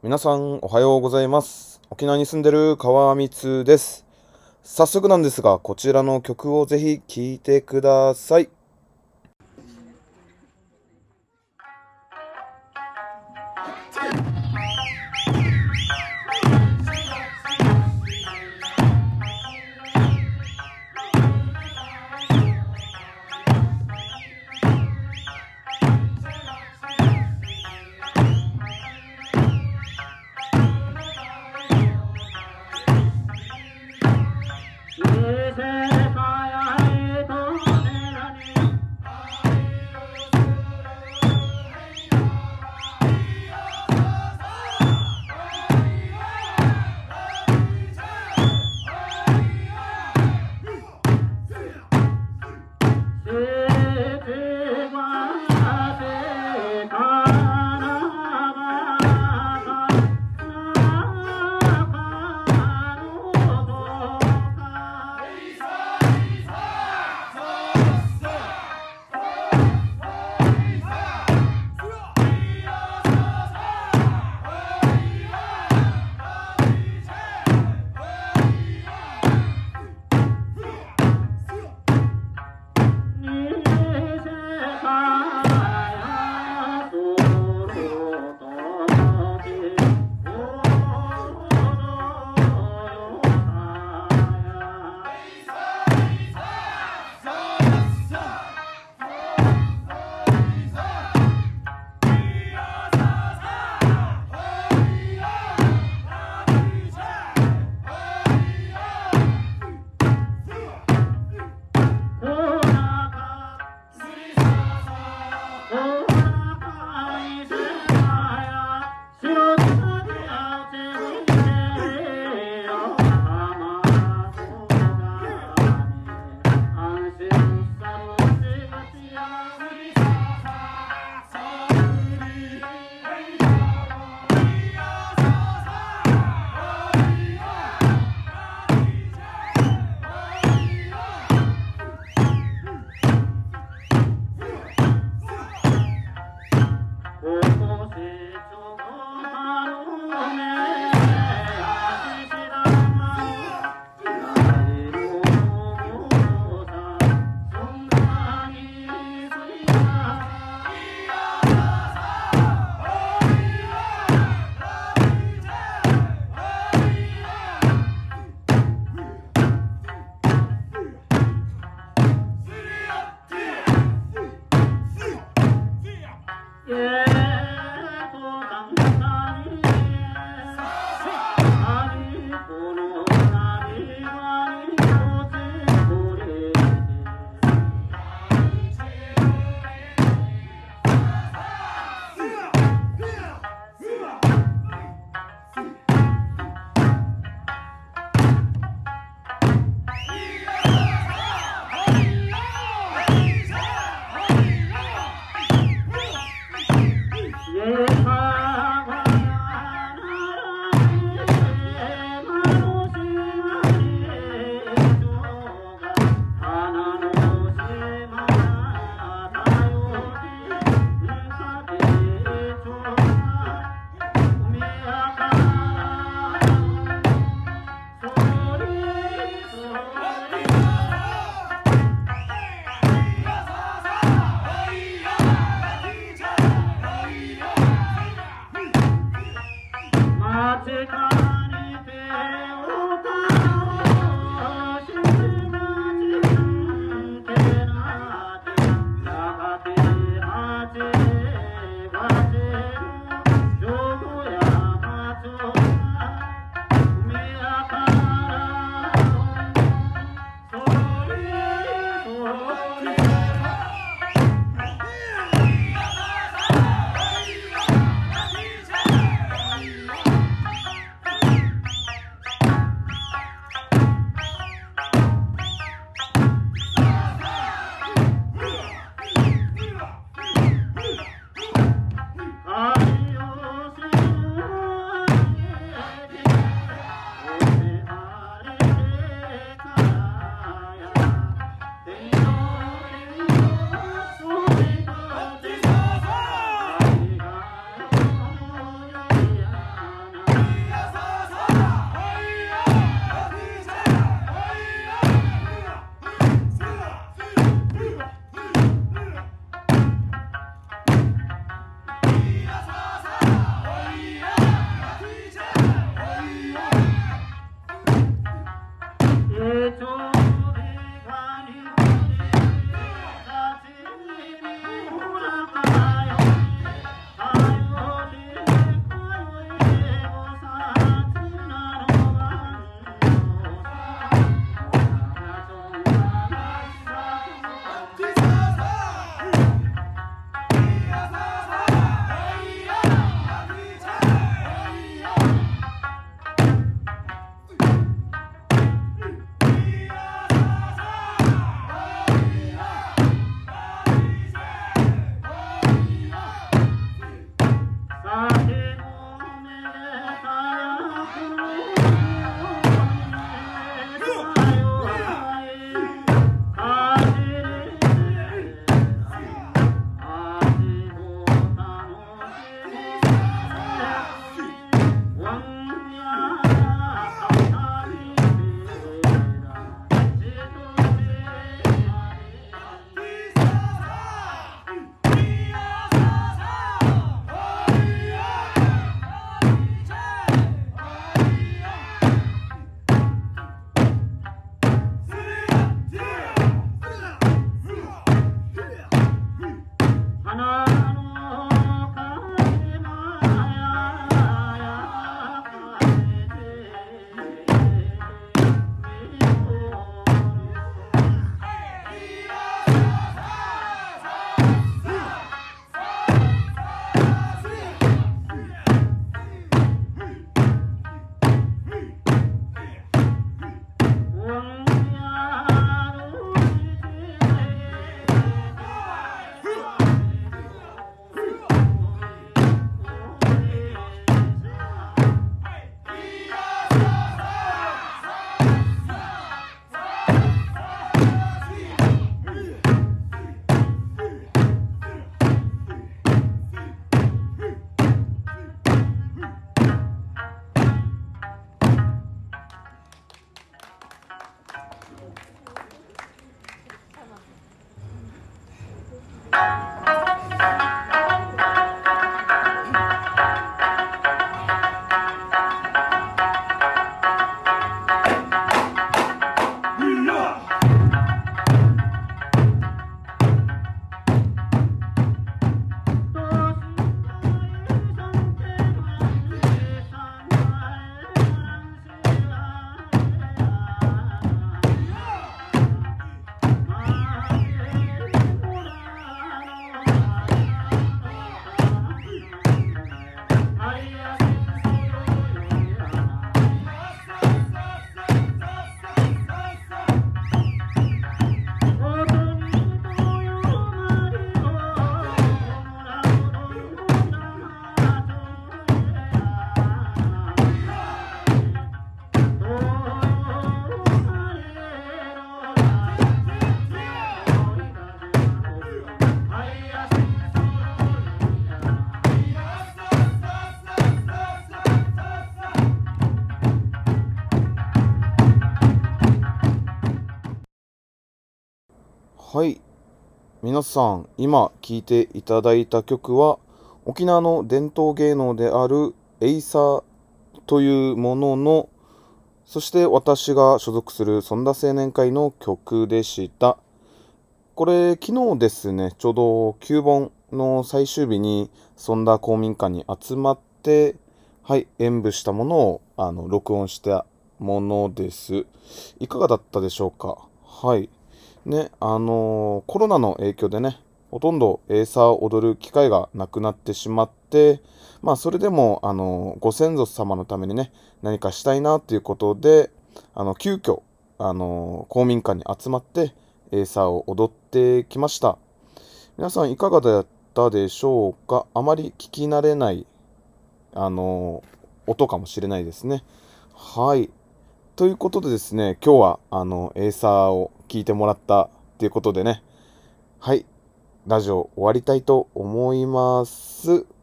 皆さんおはようございます。沖縄に住んでる川光です。早速なんですがこちらの曲をぜひ聴いてください。はい。皆さん、今聴いていただいた曲は、沖縄の伝統芸能であるエイサーというものの、そして私が所属するそんな青年会の曲でした。これ、昨日ですね、ちょうど9本の最終日に、そんな公民館に集まって、はい、演舞したものをあの録音したものです。いかがだったでしょうか？はい。ね、あのー、コロナの影響でね、ほとんどエーサーを踊る機会がなくなってしまって、まあ、それでも、あのー、ご先祖様のためにね、何かしたいなということで、あの、急遽、あのー、公民館に集まって、エーサーを踊ってきました。皆さんいかがだったでしょうか？あまり聞き慣れない、あの音かもしれないですね。はい。ということでですね、今日はあのエーサーを聞いてもらったっていうことでね、はい、ラジオ終わりたいと思います。